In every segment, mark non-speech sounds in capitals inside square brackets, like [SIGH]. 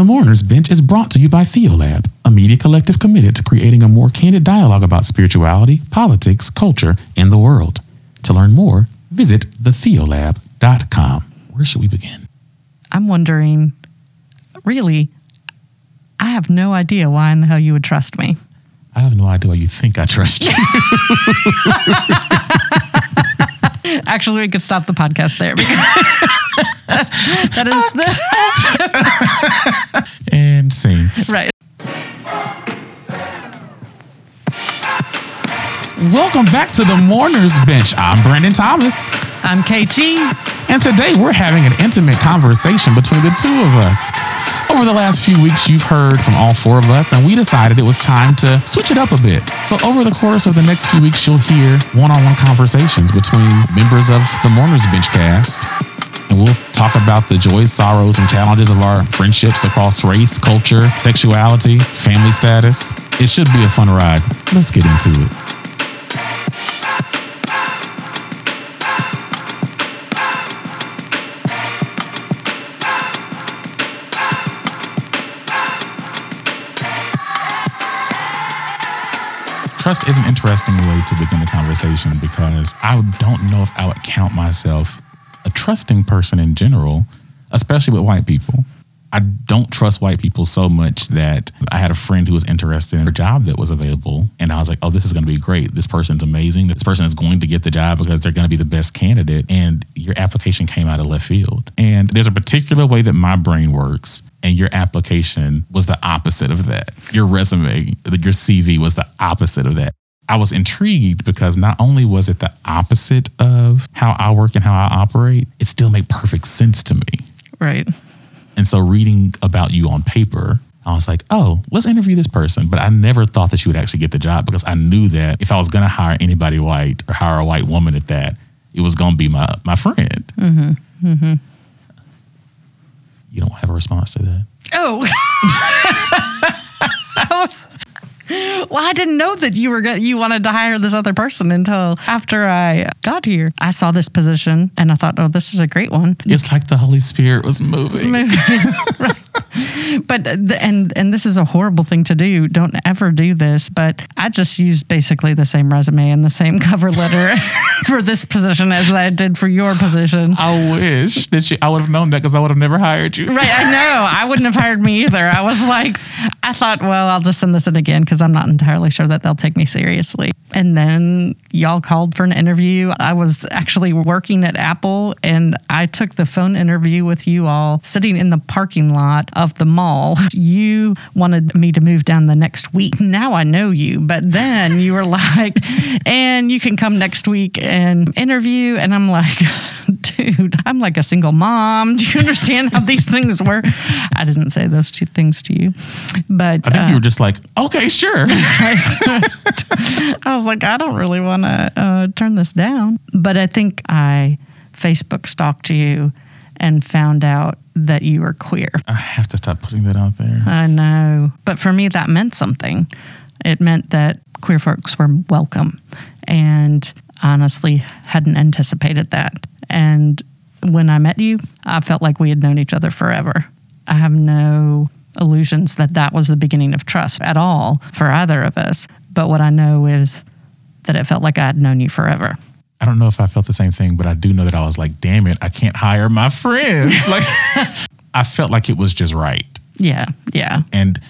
The Mourners Bench is brought to you by Theolab, a media collective committed to creating a more candid dialogue about spirituality, politics, culture, and the world. To learn more, visit thetheolab.com. Where should we begin? I'm wondering, really, I have no idea why in the hell you would trust me. I have no idea why you think I trust you. [LAUGHS] Actually, we could stop the podcast there because [LAUGHS] that is the [LAUGHS] and scene. right. Welcome back to the Mourners Bench. I'm Brandon Thomas. I'm KT. And today we're having an intimate conversation between the two of us. Over the last few weeks, you've heard from all four of us, and we decided it was time to switch it up a bit. So, over the course of the next few weeks, you'll hear one on one conversations between members of the Mourners Bench cast. And we'll talk about the joys, sorrows, and challenges of our friendships across race, culture, sexuality, family status. It should be a fun ride. Let's get into it. Trust is an interesting way to begin the conversation because I don't know if I would count myself a trusting person in general, especially with white people. I don't trust white people so much that I had a friend who was interested in a job that was available. And I was like, oh, this is going to be great. This person's amazing. This person is going to get the job because they're going to be the best candidate. And your application came out of left field. And there's a particular way that my brain works. And your application was the opposite of that. Your resume, your CV was the opposite of that. I was intrigued because not only was it the opposite of how I work and how I operate, it still made perfect sense to me. Right. And so reading about you on paper, I was like, oh, let's interview this person. But I never thought that she would actually get the job because I knew that if I was going to hire anybody white or hire a white woman at that, it was going to be my, my friend. Mm-hmm. Mm-hmm. You don't have a response to that? Oh. [LAUGHS] [LAUGHS] Well, I didn't know that you were go- you wanted to hire this other person until after I got here. I saw this position and I thought, oh, this is a great one. It's like the Holy Spirit was moving. [LAUGHS] right. [LAUGHS] But the, and and this is a horrible thing to do. Don't ever do this. But I just used basically the same resume and the same [LAUGHS] cover letter [LAUGHS] for this position as I did for your position. I wish that you, I would have known that because I would have never hired you. Right, I know. I wouldn't have hired me either. I was like, I thought, well, I'll just send this in again because I'm not entirely sure that they'll take me seriously. And then y'all called for an interview. I was actually working at Apple and I took the phone interview with you all sitting in the parking lot of the mall. You wanted me to move down the next week. Now I know you, but then you were like, [LAUGHS] and you can come next week and interview. And I'm like, [LAUGHS] dude, I'm like a single mom. Do you understand how these things work? I didn't say those two things to you, but I think uh, you were just like, okay, sure. [LAUGHS] I was like, I don't really want to uh, turn this down. But I think I Facebook stalked you and found out that you were queer. I have to stop putting that out there. I know. But for me, that meant something. It meant that queer folks were welcome. And honestly, hadn't anticipated that. And when I met you, I felt like we had known each other forever. I have no illusions that that was the beginning of trust at all for either of us. But what I know is that it felt like I had known you forever. I don't know if I felt the same thing, but I do know that I was like, damn it, I can't hire my friends. [LAUGHS] Like, I felt like it was just right. Yeah, yeah. And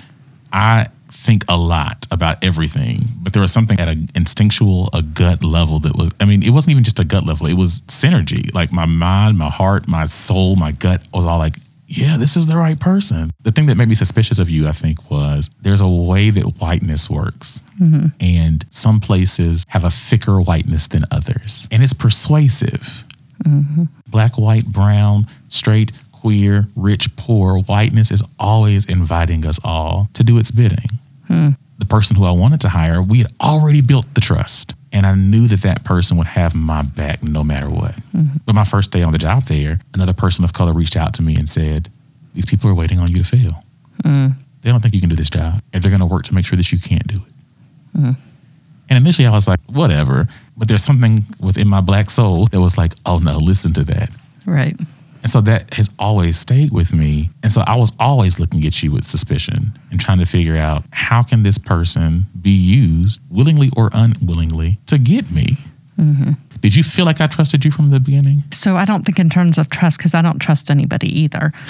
I think a lot about everything, but there was something at an instinctual, a gut level that was, I mean, it wasn't even just a gut level, it was synergy. Like, my mind, my heart, my soul, my gut was all like, yeah, this is the right person. The thing that made me suspicious of you, I think, was there's a way that whiteness works. Mm-hmm. And some places have a thicker whiteness than others. And it's persuasive. Mm-hmm. Black, white, brown, straight, queer, rich, poor, whiteness is always inviting us all to do its bidding. Hmm. The person who I wanted to hire, we had already built the trust. And I knew that that person would have my back no matter what. Mm-hmm. But my first day on the job there, another person of color reached out to me and said, These people are waiting on you to fail. Mm. They don't think you can do this job. And they're going to work to make sure that you can't do it. Mm-hmm. And initially I was like, whatever. But there's something within my black soul that was like, oh no, listen to that. Right. And so that has always stayed with me. And so I was always looking at you with suspicion and trying to figure out how can this person be used willingly or unwillingly to get me? Mm-hmm. Did you feel like I trusted you from the beginning? So I don't think in terms of trust because I don't trust anybody either. [LAUGHS]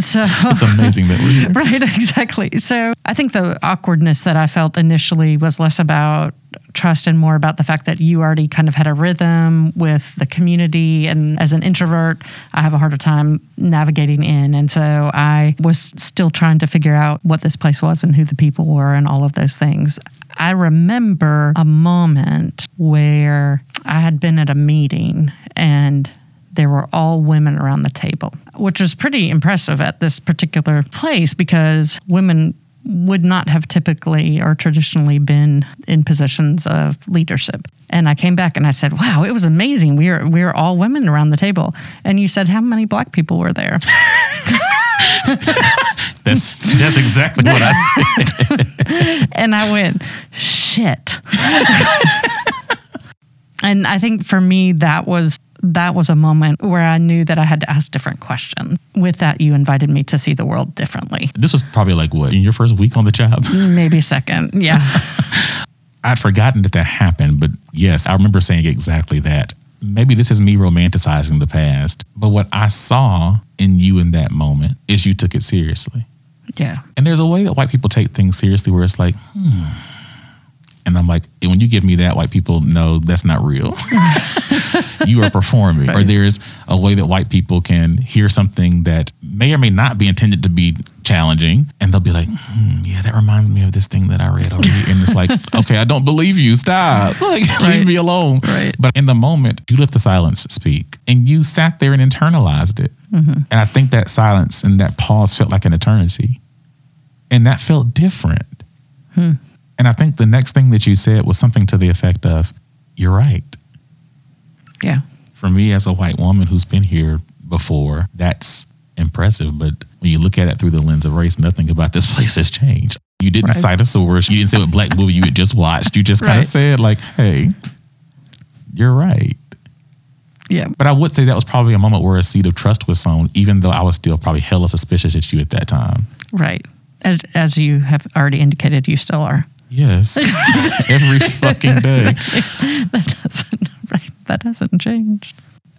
So It's amazing that we're here. [LAUGHS] right, exactly. So I think the awkwardness that I felt initially was less about trust and more about the fact that you already kind of had a rhythm with the community. And as an introvert, I have a harder time navigating in. And so I was still trying to figure out what this place was and who the people were and all of those things. I remember a moment where I had been at a meeting and there were all women around the table, which was pretty impressive at this particular place because women would not have typically or traditionally been in positions of leadership. And I came back and I said, "Wow, it was amazing. We were we were all women around the table." And you said, "How many black people were there?" [LAUGHS] That's that's exactly what I said. [LAUGHS] and I went, "Shit." [LAUGHS] and I think for me that was that was a moment where I knew that I had to ask different questions. With that, you invited me to see the world differently. This was probably like what in your first week on the job. Mm, maybe second, yeah. [LAUGHS] I'd forgotten that that happened, but yes, I remember saying exactly that. Maybe this is me romanticizing the past, but what I saw in you in that moment is you took it seriously. Yeah. And there's a way that white people take things seriously where it's like, hmm. And I'm like, when you give me that, white people know that's not real. [LAUGHS] you are performing. Or there's a way that white people can hear something that may or may not be intended to be challenging. And they'll be like, hmm, yeah, that reminds me of this thing that I read here. And it's like, [LAUGHS] okay, I don't believe you. Stop. [LAUGHS] Like, leave me alone. Right. But in the moment, you let the silence speak. And you sat there and internalized it. And I think that silence and that pause felt like an eternity. And that felt different. And I think the next thing that you said was something to the effect of, You're right. Yeah. For me, as a white woman who's been here before, that's impressive. But when you look at it through the lens of race, nothing about this [LAUGHS] place has changed. You didn't Right. cite a source. You didn't say what black movie you had just watched. You just kind Right. of said, like, hey, you're right. Yeah. But I would say that was probably a moment where a seed of trust was sown, even though I was still probably hella suspicious at you at that time. Right. As, as you have already indicated, you still are. Yes. [LAUGHS] Every fucking day. [LAUGHS] that doesn't right that hasn't changed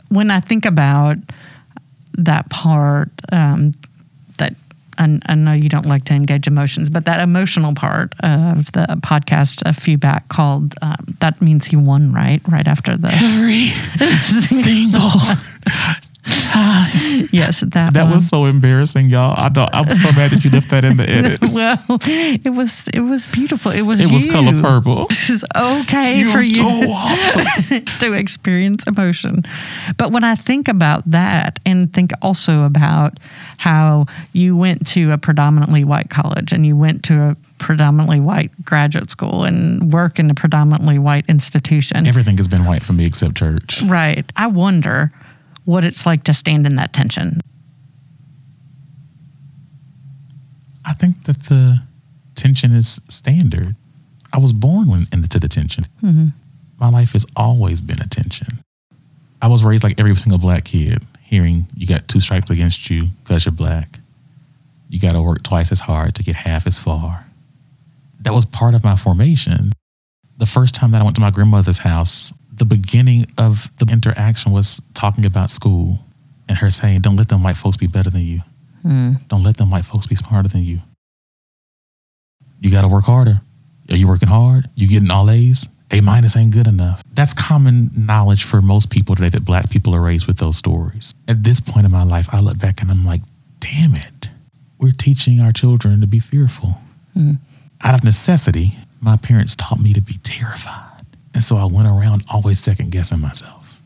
when i think about that part um, that I, I know you don't like to engage emotions but that emotional part of the podcast a few back called um, that means he won right right after the Every [LAUGHS] single [LAUGHS] yes that That one. was so embarrassing, y'all. I don't. I was so mad that you left that in the [LAUGHS] edit. well it was it was beautiful it was It was color purple. [LAUGHS] this is okay You for you to experience emotion. But when I think about that and think also about how you went to a predominantly white college and you went to a predominantly white graduate school and work in a predominantly white institution. Everything has been white for me except church. right. I wonder what it's like to stand in that tension. I think that the tension is standard. I was born into the tension. Mm-hmm. My life has always been a tension. I was raised like every single black kid, hearing you got two strikes against you because you're black. You got to work twice as hard to get half as far. That was part of my formation. The first time that I went to my grandmother's house, the beginning of the interaction was talking about school and her saying, Don't let them white folks be better than you. Hmm. Don't let them white folks be smarter than you. You got to work harder. Are you working hard? You getting all A's? A minus ain't good enough. That's common knowledge for most people today that black people are raised with those stories. At this point in my life, I look back and I'm like, damn it. We're teaching our children to be fearful. Hmm. Out of necessity, my parents taught me to be terrified. And so I went around always second guessing myself.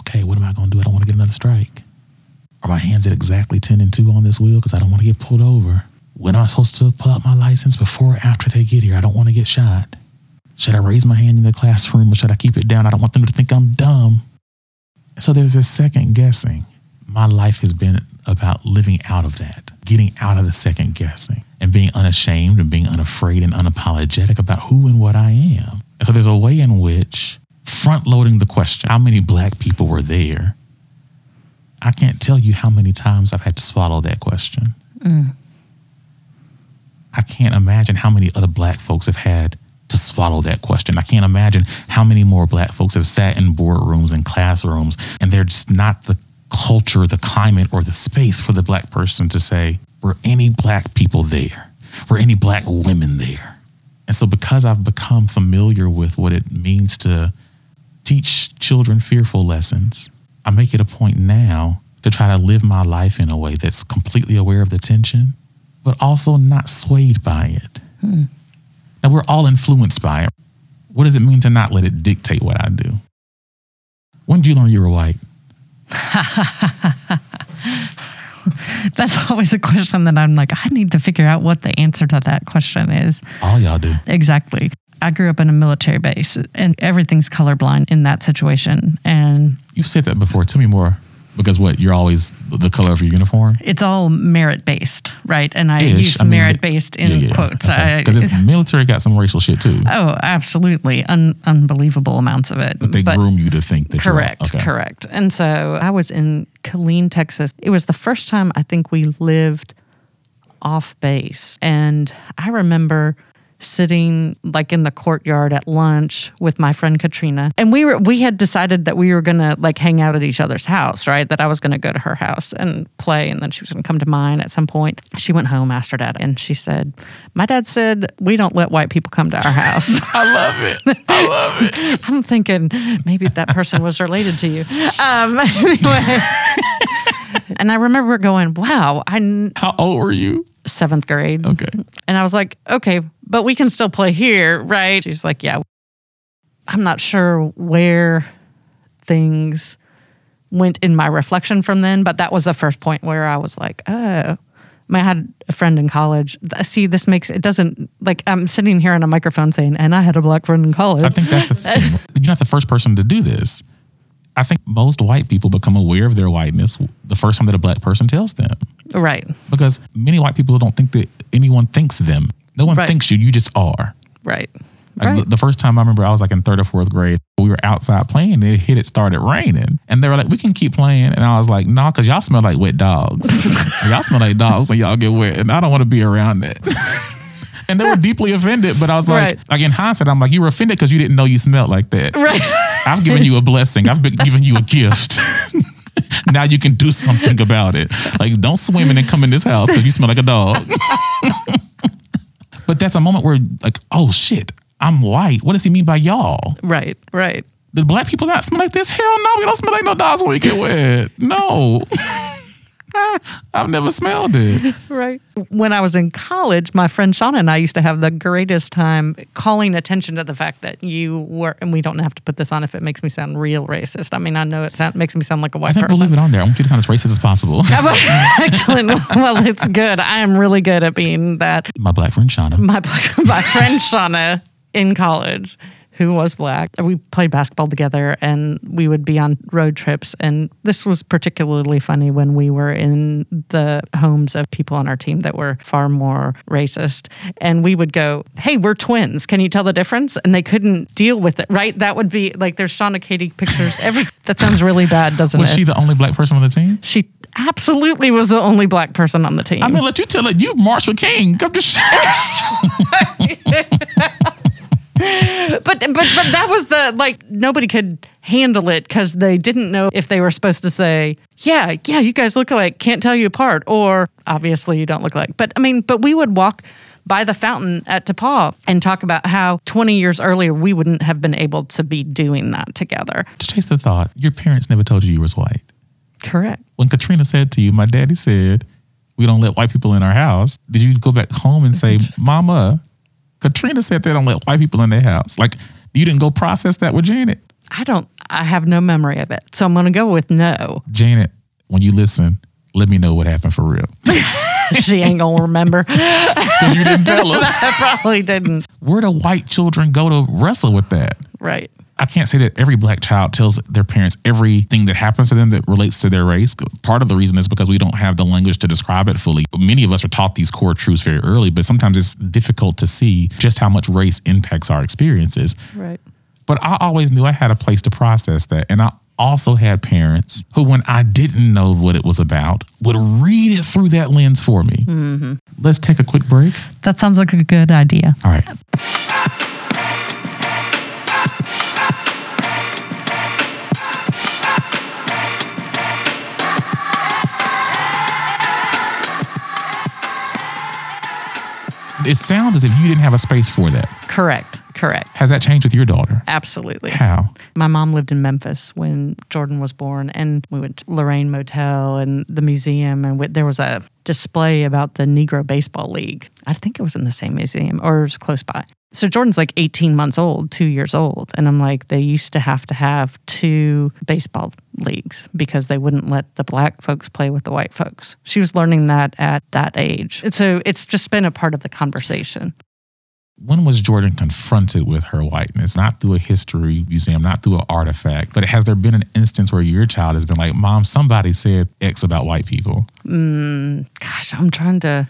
Okay, what am I going to do? I don't want to get another strike. Are my hands at exactly 10 and 2 on this wheel because I don't want to get pulled over? When am I supposed to pull out my license before or after they get here? I don't want to get shot. Should I raise my hand in the classroom or should I keep it down? I don't want them to think I'm dumb. So there's this second guessing. My life has been about living out of that, getting out of the second guessing and being unashamed and being unafraid and unapologetic about who and what I am. And so there's a way in which front loading the question, how many black people were there? I can't tell you how many times I've had to swallow that question. Mm. I can't imagine how many other black folks have had to swallow that question. I can't imagine how many more black folks have sat in boardrooms and classrooms and they're just not the culture, the climate, or the space for the black person to say, were any black people there? Were any black women there? And so, because I've become familiar with what it means to teach children fearful lessons, I make it a point now to try to live my life in a way that's completely aware of the tension, but also not swayed by it. Hmm. Now, we're all influenced by it. What does it mean to not let it dictate what I do? When did you learn you were white? [LAUGHS] [LAUGHS] That's always a question that I'm like, I need to figure out what the answer to that question is. All y'all do. Exactly. I grew up in a military base and everything's colorblind in that situation. And You've said that before. Tell me more. Because what? You're always the color of your uniform? it's all merit based, right? And I Ish. use I mean, merit based in quotes. I- Because it's [LAUGHS] military got some racial shit too. oh, absolutely. Un- unbelievable amounts of it. But they groom you to think that Correct, you're okay. correct. And so I was in Killeen, Texas. It was the first time I think we lived off base. And I remember sitting like in the courtyard at lunch with my friend Katrina. And we were we had decided that we were gonna like hang out at each other's house, right? That I was gonna go to her house and play and then she was gonna come to mine at some point. She went home, asked her dad, and she said, My dad said we don't let white people come to our house. [LAUGHS] I love it. I love it. [LAUGHS] I'm thinking maybe that person was related to you. Um, [LAUGHS] anyway. and I remember going, wow, I How old were you? Seventh grade. Okay. And I was like, okay, but we can still play here, right? She's like, yeah. I'm not sure where things went in my reflection from then, but that was the first point where I was like, oh. I had a friend in college. See, this makes it doesn't like I'm sitting here on a microphone saying, and I had a black friend in college. I think that's the [LAUGHS] thing. You're not the first person to do this. I think most white people become aware of their whiteness the first time that a black person tells them. Right, Because many white people don't think that anyone thinks them. No one Right. thinks you. You just are. right, Like right. the, first time I remember I was like in third or fourth grade, we were outside playing and it hit, it started raining. And they were like, we can keep playing. And I was like, nah, because y'all smell like wet dogs. [LAUGHS] y'all smell like dogs when y'all get wet. And I don't want to be around that. [LAUGHS] and they were deeply offended. But I was like, Right. like in hindsight, I'm like, you were offended because you didn't know you smelled like that. Right. I've given you a [LAUGHS] blessing. I've been given you a gift. [LAUGHS] now you can do something about it. Like, don't swim in and come in this house because you smell like a dog. [LAUGHS] but that's a moment where, like, oh shit, I'm white. What does he mean by y'all? Right, right. Do black people not smell like this? Hell no, we don't smell like no dogs when we get wet. No. [LAUGHS] [LAUGHS] I've never smelled it. [LAUGHS] Right. When I was in college, my friend Shauna and I used to have the greatest time calling attention to the fact that you were, and we don't have to put this on if it makes me sound real racist. I mean, I know it sound, makes me sound like a white I think we'll leave it on there. I want you to sound as racist as possible. [LAUGHS] Excellent. Well, it's good. I am really good at being that. My black friend Shauna. My black, my friend Shauna in college, who was black, we played basketball together, and we would be on road trips. And this was particularly funny when we were in the homes of people on our team that were far more racist. And we would go, "Hey, we're twins. Can you tell the difference?" And they couldn't deal with it. Right? That would be like there's Shauna Katie pictures. [LAUGHS] Every that sounds really bad, doesn't Was it? Was she the only black person on the team? she absolutely was the only black person on the team. I'm gonna let you tell it. You Marshall King. I'm just [LAUGHS] [LAUGHS] but but but that was the like nobody could handle it because they didn't know if they were supposed to say yeah yeah you guys look alike can't tell you apart or obviously you don't look alike but i mean but we would walk by the fountain at Tapa and talk about how 20 years earlier we wouldn't have been able to be doing that together. to chase the thought. Your parents never told you you was white. Correct. When Katrina said to you, my daddy said, we don't let white people in our house. Did you go back home and say, Mama, Katrina said they don't let white people in their house? Like you didn't go process that with Janet. I don't, I have no memory of it. So I'm going to go with no. Janet, when you listen, let me know what happened for real. [LAUGHS] she ain't going to remember. Because you didn't tell [LAUGHS] us. I probably didn't. Where do white children go to wrestle with that? Right. I can't say that every black child tells their parents everything that happens to them that relates to their race. Part of the reason is because we don't have the language to describe it fully. Many of us are taught these core truths very early, but sometimes it's difficult to see just how much race impacts our experiences. Right. But I always knew I had a place to process that. And I also had parents who, when I didn't know what it was about, would read it through that lens for me. Mm-hmm. Let's take a quick break. That sounds like a good idea. All right. It sounds as if you didn't have a space for that. Correct. Correct. Has that changed with your daughter? Absolutely. How? My mom lived in Memphis when Jordan was born, and we went to Lorraine Motel and the museum, and we, there was a display about the Negro Baseball League. I think it was in the same museum or it was close by. So Jordan's like 18 months old, two years old. And I'm like, they used to have to have two baseball leagues because they wouldn't let the black folks play with the white folks. She was learning that at that age. And so it's just been a part of the conversation. When was Jordan confronted with her whiteness? Not through a history museum, not through an artifact, but has there been an instance where your child has been like, Mom, somebody said X about white people? Mm, gosh, I'm trying to.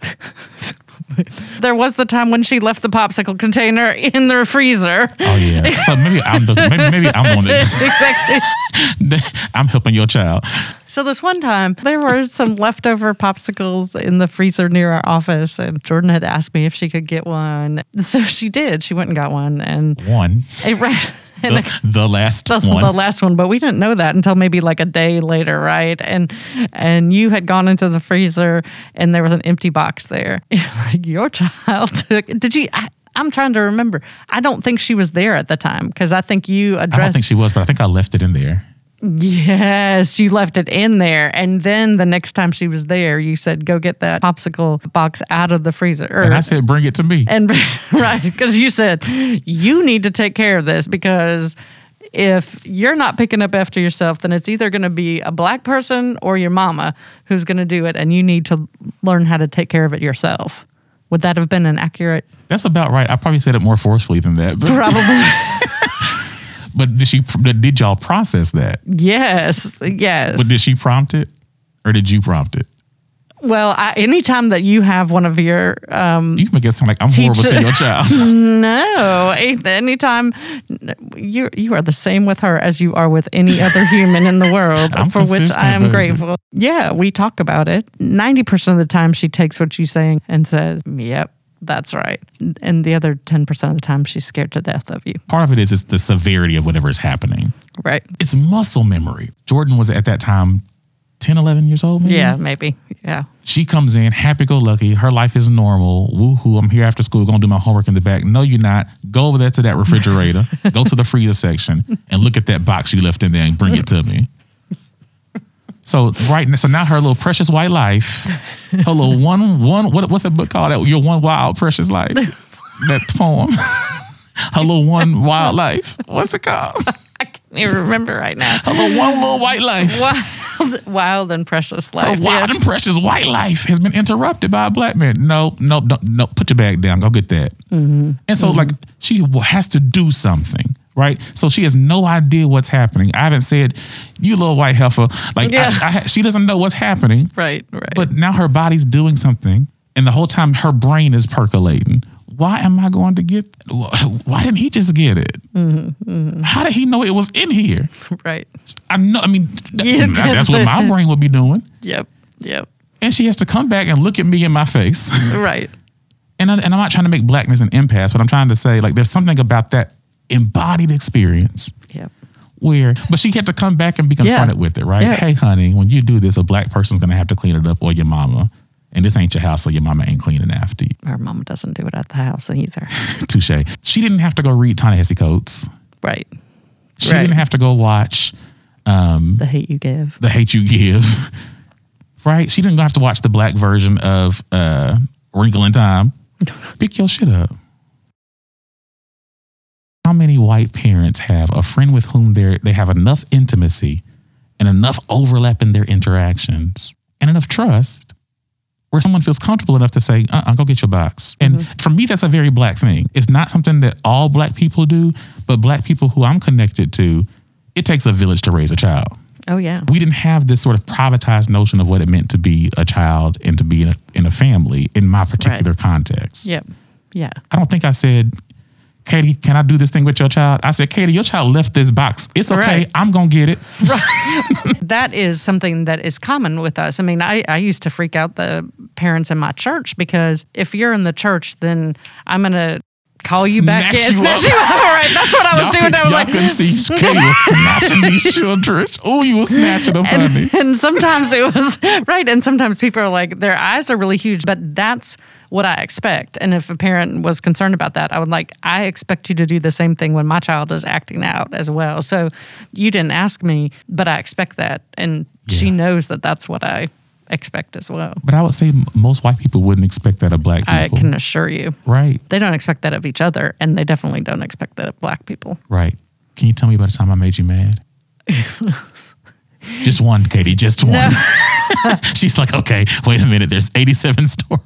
[LAUGHS] there was the time when she left the popsicle container in the freezer. Oh yeah. So maybe I'm the maybe, maybe I'm the one [LAUGHS] exactly. [LAUGHS] I'm helping your child. So this one time, there were some leftover popsicles in the freezer near our office, and Jordan had asked me if she could get one. So she did. She went and got one, and One. it ran. [LAUGHS] The, [LAUGHS] the last [LAUGHS] the, one. the last one, but we didn't know that until maybe like a day later, right? And and you had gone into the freezer and there was an empty box there. like your child took. Did you? I, I'm trying to remember. I don't think she was there at the time because I think you addressed. I don't think she was, but I think I left it in there. Yes, you left it in there, and then the next time she was there, you said, "Go get that popsicle box out of the freezer." Or- And I said, bring it to me. and [LAUGHS] right, because you said you need to take care of this because if you're not picking up after yourself, then it's either going to be a black person or your mama who's going to do it, and you need to learn how to take care of it yourself. Would that have been an accurate? That's about right. I probably said it more forcefully than that. But, Probably. [LAUGHS] but did she did y'all process that? yes. Yes. But did she prompt it? Or did you prompt it? well, I, anytime that you have one of your um, You can make it sound like I'm horrible to your child. [LAUGHS] No, anytime you you are the same with her as you are with any other human in the world, [LAUGHS] for which I am baby. grateful. Yeah, we talk about it. Ninety percent of the time, she takes what you're saying and says, "Yep, that's right," and the other ten percent of the time, she's scared to death of you. Part of it is it's the severity of whatever is happening. Right? It's muscle memory. Jordan was at that time 10, 11 years old, maybe? Yeah, maybe. Yeah. She comes in, happy go lucky. Her life is normal. Woohoo, I'm here after school, gonna do my homework in the back. No, you're not. Go over there to that refrigerator, [LAUGHS] go to the freezer section, and look at that box you left in there and bring it to me. So right now, so now her little precious white life, her little [LAUGHS] one one what what's that book called? That your one wild precious life. That poem. [LAUGHS] her little one wild life. What's it called? [LAUGHS] I can't even remember right now. Her little one little white life. Wild, wild and precious life. Her wild yes. and precious white life has been interrupted by a black man. No, no, no, no. Put your bag down. Go get that. Mm-hmm. And so, like, she has to do something, right? So she has no idea what's happening. I haven't said, "You little white heifer." Like, Yeah. I, I, she doesn't know what's happening. Right. Right. But now her body's doing something, and the whole time her brain is percolating. Why am I going to get? Why didn't he just get it? Mm-hmm, How did he know it was in here? [LAUGHS] right. I know. I mean, Yeah, that's, that's what my brain would be doing. Yep. Yep. And she has to come back and look at me in my face. [LAUGHS] Right. and, I, and I'm not trying to make blackness an impasse, but I'm trying to say like there's something about that embodied experience Yep. where, but she had to come back and be confronted with it, right? Yeah. Hey, honey, when you do this, a black person's gonna have to clean it up, or your mama. And this ain't your house, so your mama ain't cleaning after you. Our mama doesn't do it at the house either. [LAUGHS] Touche. She didn't have to go read Ta-Nehisi Coates. Right. She Right. didn't have to go watch um, The hate you give. The Hate You Give. [LAUGHS] right? She didn't have to watch the black version of uh, Wrinkle in Time. [LAUGHS] Pick your shit up. How many white parents have a friend with whom they they have enough intimacy and enough overlap in their interactions and enough trust where someone feels comfortable enough to say, uh-uh, go get your box. And mm-hmm. for me, that's a very black thing. It's not something that all black people do, but black people who I'm connected to, it takes a village to raise a child Oh yeah. we didn't have this sort of privatized notion of what it meant to be a child and to be in a, in a family in my particular context. Yep. Yeah. I don't think I said, Katie, can I do this thing with your child? I said, Katie, your child left this box. It's okay. Right. I'm gonna get it. [LAUGHS] that is something that is common with us. I mean, I, I used to freak out the parents in my church because if you're in the church, then I'm going to call you back in. you up. you up. All right. That's what I was Y'all doing. could, I was like, see [LAUGHS] Katie was snatching these children. Oh, you were snatching them, honey. and sometimes it was [LAUGHS] right. And sometimes people are like, their eyes are really huge, but that's what I expect. And if a parent was concerned about that, I would like, I expect you to do the same thing when my child is acting out as well. So you didn't ask me, but I expect that. And she knows that that's what I expect as well. But I would say most white people wouldn't expect that of black people. I can assure you. right, They don't expect that of each other, and they definitely don't expect that of black people. right. Can you tell me about the time I made you mad? [LAUGHS] just one, Katie. Just one. [LAUGHS] She's like, okay, wait a minute. There's 87 [LAUGHS] stories.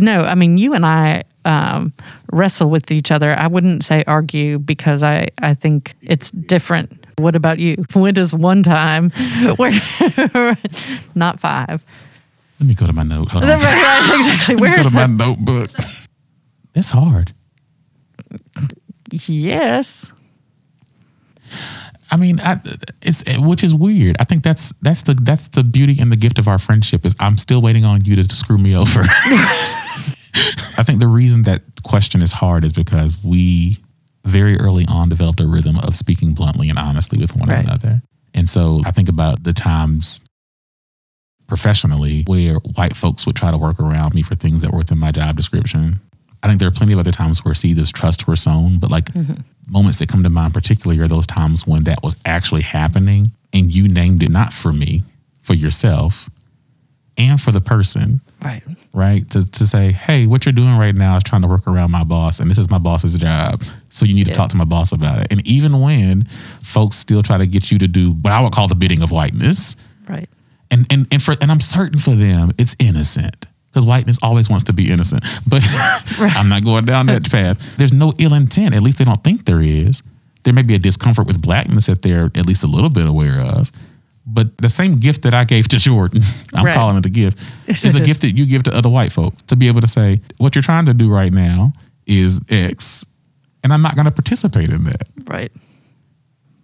No, I mean you and I um, wrestle with each other. I wouldn't say argue because I I think it's different. What about you? [LAUGHS] When is one time [LAUGHS] where [LAUGHS] not five? Let me go to my note. Hold on. Right, right, exactly. Let me go Where's to my notebook. That's hard. yes? I mean, I, it's which is weird. I think that's that's the that's the beauty and the gift of our friendship is I'm still waiting on you to screw me over. I think the reason that question is hard is because we very early on developed a rhythm of speaking bluntly and honestly with one Right. another. And so I think about the times professionally where white folks would try to work around me for things that were within my job description. I think there are plenty of other times where seeds of trust were sown, but like mm-hmm. moments that come to mind particularly are those times when that was actually happening and you named it not for me, for yourself and for the person, Right. right? To, to say, hey, what you're doing right now is trying to work around my boss and this is my boss's job. So you need Yeah. to talk to my boss about it. And even when folks still try to get you to do what I would call the bidding of whiteness, Right. and and and for and I'm certain for them it's innocent because whiteness always wants to be innocent. [LAUGHS] But I'm not going down that path. There's no ill intent. At least they don't think there is. There may be a discomfort with blackness that they're at least a little bit aware of. But the same gift that I gave to Jordan, [LAUGHS] I'm Right. calling it a gift, is a gift that you give to other white folks to be able to say, what you're trying to do right now is X, and I'm not going to participate in that. Right.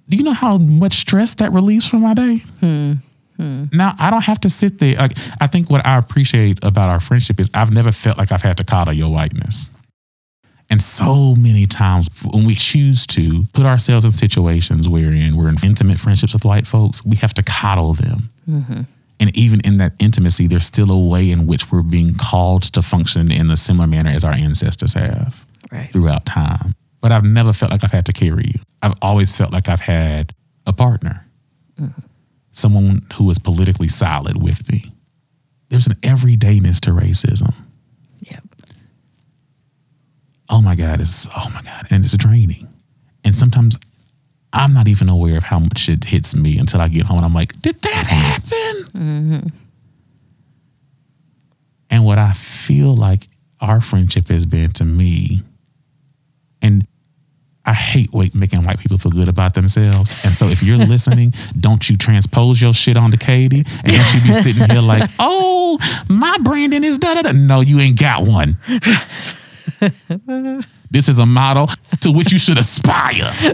Do you know how much stress that relieves from my day? Hmm. Hmm. Now I don't have to sit there. Like I think what I appreciate about our friendship is I've never felt like I've had to coddle your whiteness. And so many times when we choose to put ourselves in situations wherein we're in intimate friendships with white folks, we have to coddle them. Mm-hmm. And even in that intimacy, there's still a way in which we're being called to function in a similar manner as our ancestors have Right. throughout time. But I've never felt like I've had to carry you. I've always felt like I've had a partner, mm-hmm. someone who is politically solid with me. There's an everydayness to racism. Oh my God, it's oh my God, and it's draining. And sometimes I'm not even aware of how much it hits me until I get home and I'm like, did that happen? Mm-hmm. And what I feel like our friendship has been to me, and I hate making white people feel good about themselves. And so if you're listening, [LAUGHS] don't you transpose your shit onto Katie, and don't you be sitting here like, [LAUGHS] oh, my Brandon is da da da. No, you ain't got one. [LAUGHS] [LAUGHS] this is a model to which you should aspire. [LAUGHS]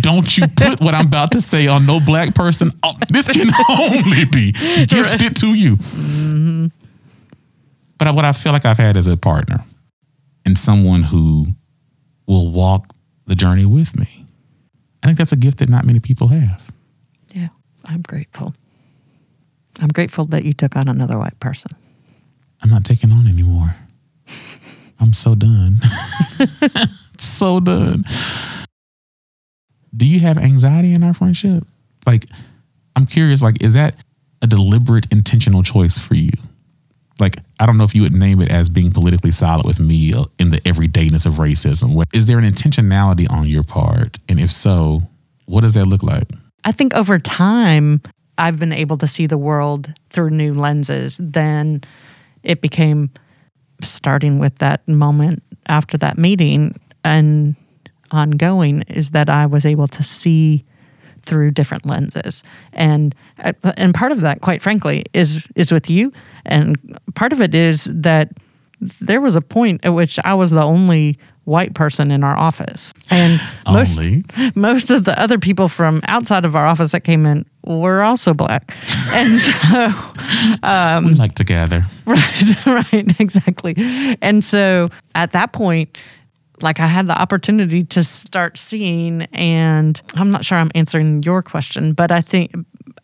Don't you put what I'm about to say on no black person. Oh, this can [LAUGHS] only be gifted to you. Mm-hmm. But what I feel like I've had is a partner and someone who will walk the journey with me. I think that's a gift that not many people have. Yeah. I'm grateful. I'm grateful that you took on another white person. I'm not taking on anymore. I'm so done. [LAUGHS] so done. Do you have anxiety in our friendship? Like, I'm curious, like, is that a deliberate, intentional choice for you? Like, I don't know if you would name it as being politically solid with me uh, in the everydayness of racism. Is there an intentionality on your part? And if so, what does that look like? I think over time, I've been able to see the world through new lenses. Then it became starting with that moment after that meeting and ongoing is that I was able to see through different lenses. And uh, and part of that quite frankly is is with you. And part of it is that there was a point at which I was the only white person in our office. And most, Only. most of the other people from outside of our office that came in were also black. [LAUGHS] And so um, we like to gather. [LAUGHS] Right, right, exactly. And so at that point, like I had the opportunity to start seeing, and I'm not sure I'm answering your question, but I think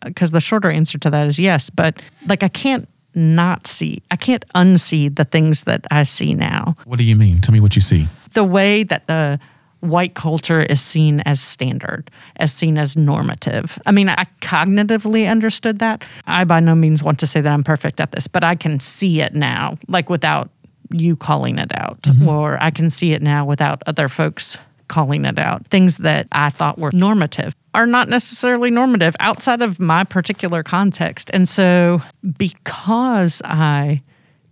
because the shorter answer to that is yes, but like I can't not see, I can't unsee the things that I see now. What do you mean? Tell me what you see. The way that the white culture is seen as standard, as seen as normative. I mean, I cognitively understood that. I by no means want to say that I'm perfect at this, but I can see it now, like without you calling it out, mm-hmm. or I can see it now without other folks calling it out. Things that I thought were normative are not necessarily normative outside of my particular context. And so, because I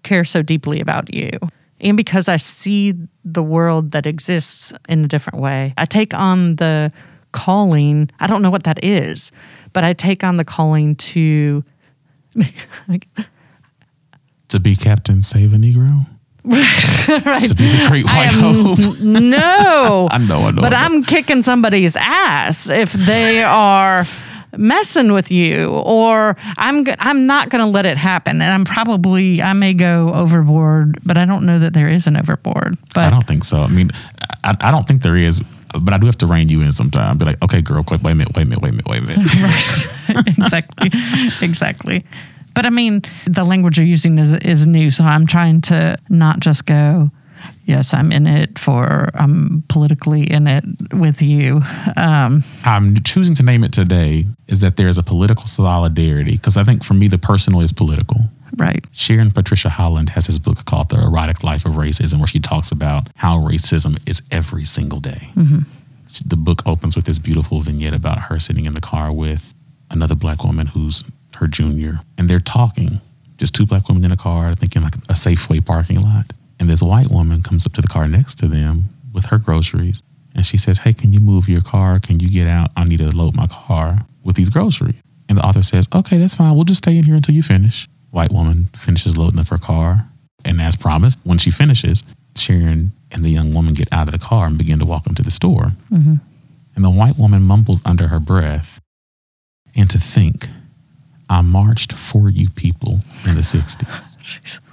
care so deeply about you, and because I see the world that exists in a different way, I take on the calling. I don't know what that is, but I take on the calling to. [LAUGHS] To be Captain Save a Negro? [LAUGHS] right. To be the great white hope? no. [LAUGHS] I know, I know. But I know. I'm kicking somebody's ass if they are messing with you or I'm go- I'm not going to let it happen and I'm probably I may go overboard but I don't know that there is an overboard but I don't think so. I mean, I, I don't think there is, but I do have to rein you in sometime. Be like, okay, girl, quick, wait a minute, wait a minute, wait a minute, wait a minute. [LAUGHS] [LAUGHS] exactly [LAUGHS] exactly but I mean the language you're using is is new so I'm trying to not just go yes I'm in it for I'm politically in it with you um I'm choosing to name it today is that there's a political solidarity because I think for me the personal is political. right Sharon Patricia Holland has this book called The Erotic Life of Racism, where she talks about how racism is every single day. She- The book opens with this beautiful vignette about her sitting in the car with another black woman who's her junior, and they're talking, just two black women in a car, thinking like a Safeway parking lot. And this white woman comes up to the car next to them with her groceries, and she says, Hey, can you move your car? Can you get out? I need to load my car with these groceries. And the author says, Okay, that's fine. We'll just stay in here until you finish. White woman finishes loading up her car. And as promised, when she finishes, Sharon and the young woman get out of the car and begin to walk into the store. Mm-hmm. And the white woman mumbles under her breath, and to think, I marched for you people in the 60s. [LAUGHS]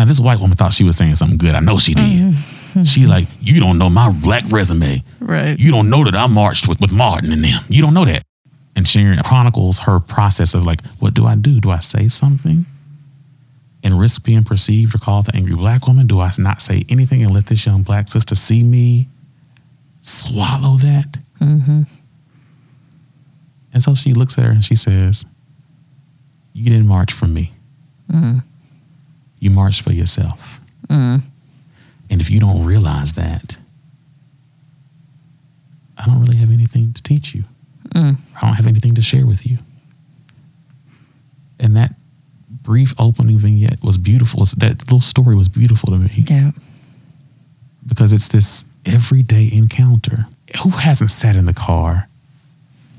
Now, this white woman thought she was saying something good. I know she did. She like, you don't know my black resume. right You don't know that I marched with, with Martin and them. You don't know that. And Sharon chronicles her process of like, what do I do? Do I say something and risk being perceived or called the angry black woman? Do I not say anything and let this young black sister see me swallow that? Mm-hmm. And so she looks at her and she says, You didn't march for me. You march for yourself. And if you don't realize that, I don't really have anything to teach you. I don't have anything to share with you. And that brief opening vignette was beautiful. That little story was beautiful to me yeah because it's this everyday encounter. Who hasn't sat in the car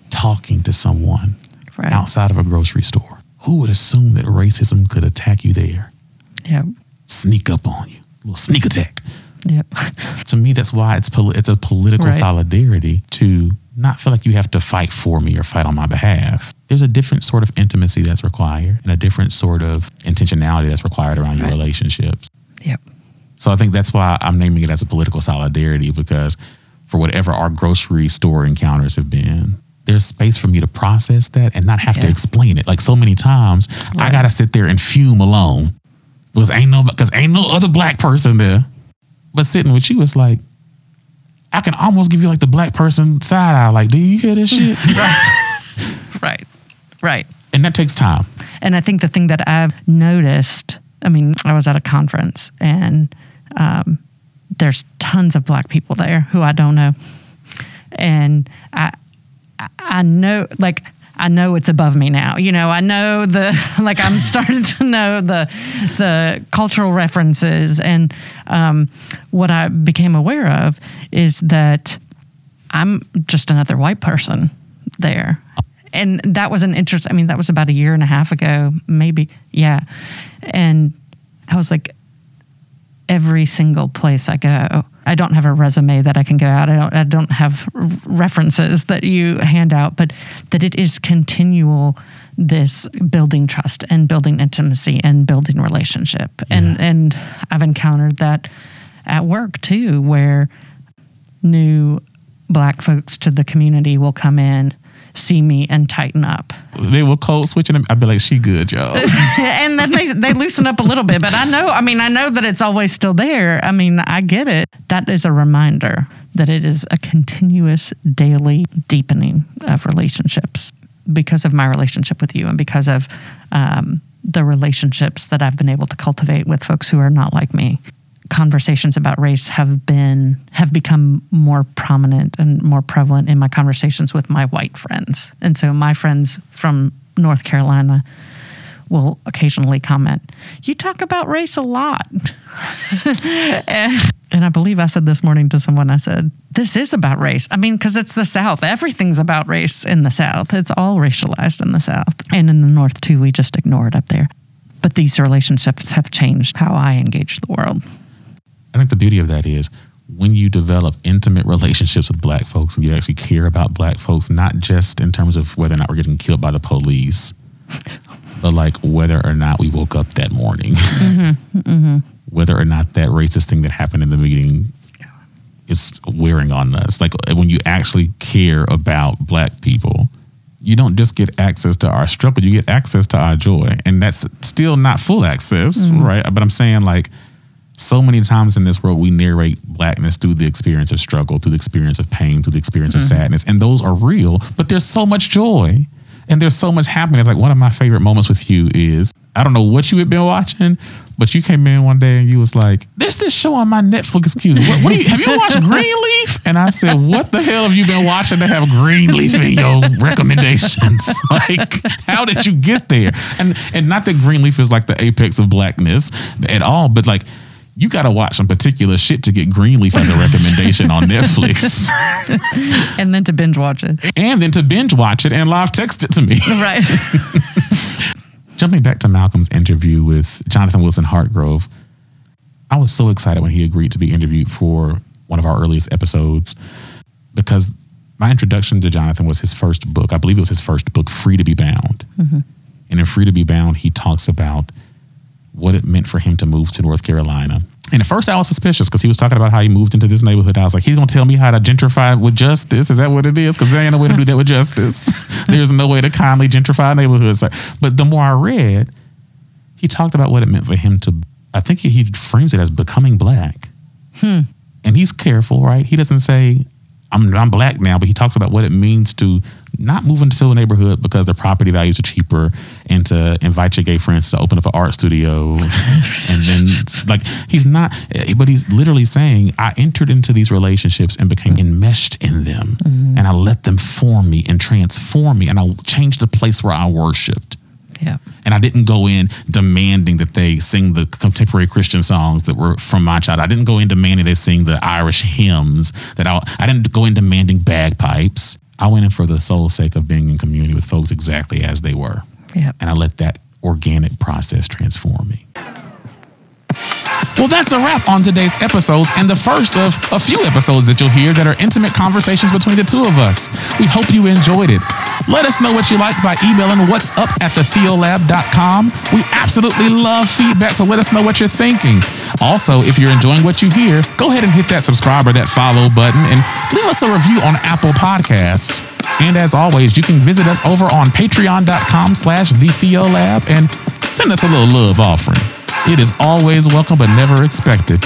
talking to someone Right. outside of a grocery store? Who would assume that racism could attack you there, Yep. sneak up on you, a little sneak attack? Yep. [LAUGHS] To me, that's why it's poli- it's a political Right. solidarity to not feel like you have to fight for me or fight on my behalf. There's a different sort of intimacy that's required and a different sort of intentionality that's required around your Right. relationships. Yep. So I think that's why I'm naming it as a political solidarity because for whatever our grocery store encounters have been, there's space for me to process that and not have to explain it. Like so many times, I gotta sit there and fume alone because ain't no because ain't no other black person there. But sitting with you, it's like I can almost give you like the black person side eye. Like, do you hear this shit? [LAUGHS] Right. Right. Right. And that takes time. And I think the thing that I've noticed, I mean, I was at a conference and um, there's tons of black people there who I don't know. And I- I know, like, I know it's above me now. You know, I know the [LAUGHS] like I'm starting to know the the cultural references and um, what I became aware of is that I'm just another white person there. And that was an interest. I mean, that was about a year and a half ago, maybe. Yeah. And I was like, every single place I go. I don't have a resume that I can go out. I don't, I don't have references that you hand out, but that it is continual this building trust and building intimacy and building relationship. And and I've encountered that at work too, where new black folks to the community will come in, see me, and tighten up. They will code switching. I'd be like, she good, y'all. [LAUGHS] and then they, they loosen up a little bit. But I know, I mean, I know that it's always still there. I mean, I get it. That is a reminder that it is a continuous daily deepening of relationships because of my relationship with you and because of um, the relationships that I've been able to cultivate with folks who are not like me. Conversations about race have been have become more prominent and more prevalent in my conversations with my white friends. And so my friends from North Carolina will occasionally comment, You talk about race a lot. [LAUGHS] and, and I believe I said this morning to someone, I said, This is about race. I mean, because it's the South. Everything's about race in the South. It's all racialized in the South. And in the North, too, we just ignore it up there. But these relationships have changed how I engage the world. I think the beauty of that is when you develop intimate relationships with black folks and you actually care about black folks, not just in terms of whether or not we're getting killed by the police, but like whether or not we woke up that morning, mm-hmm. Mm-hmm. whether or not that racist thing that happened in the meeting is wearing on us. Like when you actually care about black people, you don't just get access to our struggle, you get access to our joy. And that's still not full access, mm-hmm. right? But I'm saying like so many times in this world we narrate blackness through the experience of struggle, through the experience of pain, through the experience of mm-hmm. sadness. And those are real, but there's so much joy. And there's so much happening. It's like one of my favorite moments with you is I don't know what you had been watching, but you came in one day and you was like, "There's this show on my Netflix queue. What, what you, have you watched [LAUGHS] Greenleaf?" And I said, "What the hell have you been watching to have Greenleaf in your recommendations? [LAUGHS] like, how did you get there?" And and not that Greenleaf is like the apex of blackness at all, but like you got to watch some particular shit to get Greenleaf as a recommendation on Netflix, [LAUGHS] And then to binge watch it. and then to binge watch it and live text it to me. [LAUGHS] Right. [LAUGHS] Jumping back to Malcolm's interview with Jonathan Wilson Hartgrove, I was so excited when he agreed to be interviewed for one of our earliest episodes because my introduction to Jonathan was his first book. I believe it was his first book, Free to Be Bound. Mm-hmm. And in Free to Be Bound, he talks about what it meant for him to move to North Carolina. And at first, I was suspicious because he was talking about how he moved into this neighborhood. I was like, he's going to tell me how to gentrify with justice. Is that what it is? Because there ain't no way to do that with justice. [LAUGHS] There's no way to kindly gentrify neighborhoods. But the more I read, he talked about what it meant for him to, I think he, frames it as becoming black. Hmm. And he's careful, right? He doesn't say, I'm, I'm black now, but he talks about what it means to not move into a neighborhood because their property values are cheaper and to invite your gay friends to open up an art studio. [LAUGHS] and then, like, he's not, but he's literally saying, I entered into these relationships and became enmeshed in them. Mm-hmm. And I let them form me and transform me. And I changed the place where I worshiped. yeah. And I didn't go in demanding that they sing the contemporary Christian songs that were from my child. I didn't go in demanding they sing the Irish hymns that I, I didn't go in demanding bagpipes. I went in for the sole sake of being in community with folks exactly as they were. Yeah. And I let that organic process transform me. Well, that's a wrap on today's episodes and the first of a few episodes that you'll hear that are intimate conversations between the two of us. We hope you enjoyed it. Let us know what you like by emailing what's up at thetheolab.com. We absolutely love feedback, so let us know what you're thinking. Also, if you're enjoying what you hear, go ahead and hit that subscribe or that follow button and leave us a review on Apple Podcasts. And as always, you can visit us over on patreon.com slash thetheolab and send us a little love offering. It is always welcome but never expected.